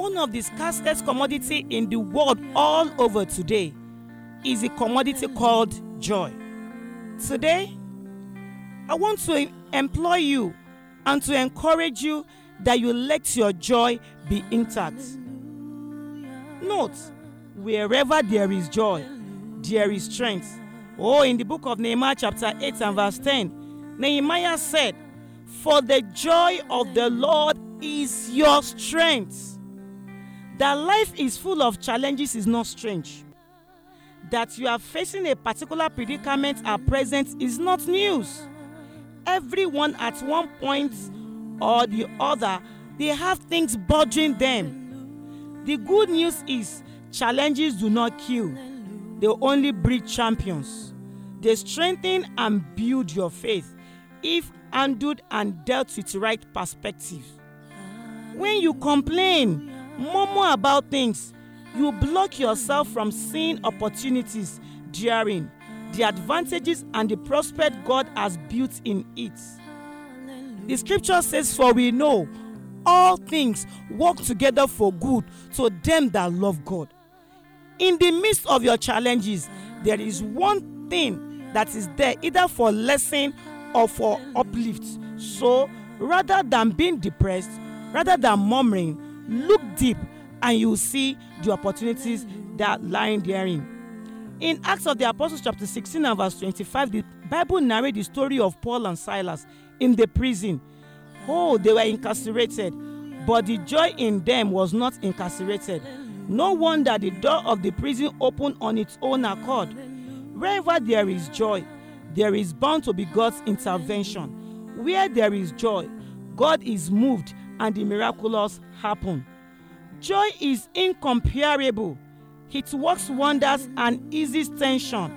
one of the scarcest commodity in the world all over today is a commodity called joy. Today, I want to employ you and to encourage you that you let your joy be intact. Note, wherever there is joy, there is strength. Oh, in the book of Nehemiah, chapter 8 and verse 10, Nehemiah said, For the joy of the Lord is your strength. That life is full of challenges is not strange. That you are facing a particular predicament at present is not news. Everyone at one point or the other, they have things bothering them. The good news is challenges do not kill, they only breed champions. They strengthen and build your faith if handled and dealt with right perspective. When you complain, murmur about things, you block yourself from seeing opportunities during the advantages and the prospect God has built in it. The scripture says, For we know all things work together for good to them that love God. In the midst of your challenges, there is one thing that is there either for lesson or for uplift. So rather than being depressed, rather than murmuring, look deep and you will see the opportunities that lie therein. In Acts of the Apostles, chapter 16 and verse 25, the Bible narrates the story of Paul and Silas in the prison. Oh, they were incarcerated, but the joy in them was not incarcerated. No wonder the door of the prison opened on its own accord. Wherever there is joy, there is bound to be God's intervention. Where there is joy, God is moved and the miraculous happen. Joy is incomparable. It works wonders and eases tension.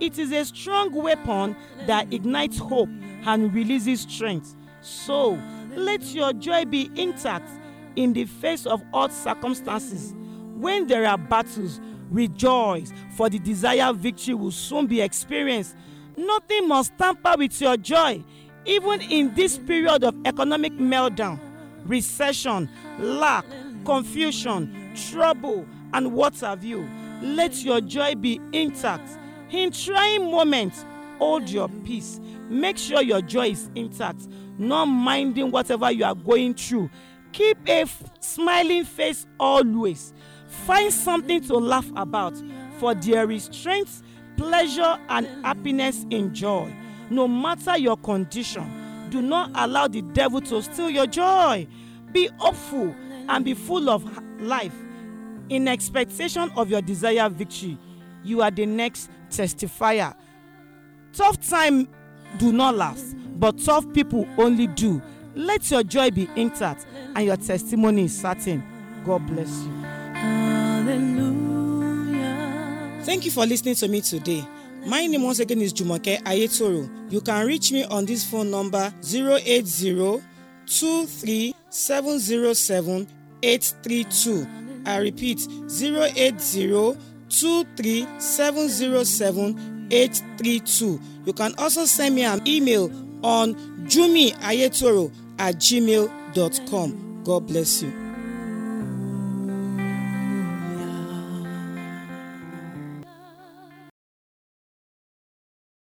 It is a strong weapon that ignites hope and releases strength. So, let your joy be intact in the face of odd circumstances. When there are battles, rejoice, for the desired victory will soon be experienced. Nothing must tamper with your joy, even in this period of economic meltdown, recession, lack, confusion, trouble, and what have you. Let your joy be intact. In trying moments, hold your peace. Make sure your joy is intact, not minding whatever you are going through. Keep a f- smiling face always. Find something to laugh about, for there is strength, pleasure, and happiness in joy. No matter your condition, do not allow the devil to steal your joy. Be hopeful and be full of life in expectation of your desired victory. You are the next testifier. Tough time do not last, but tough people only do. Let your joy be intact and your testimony is certain. God bless you. Hallelujah. Thank you for listening to me today. My name once again is Jumoke Ayetoro. You can reach me on this phone number 080 23 832. I repeat 080 23 832. You can also send me an email on jumiayetoro at gmail.com. God bless you.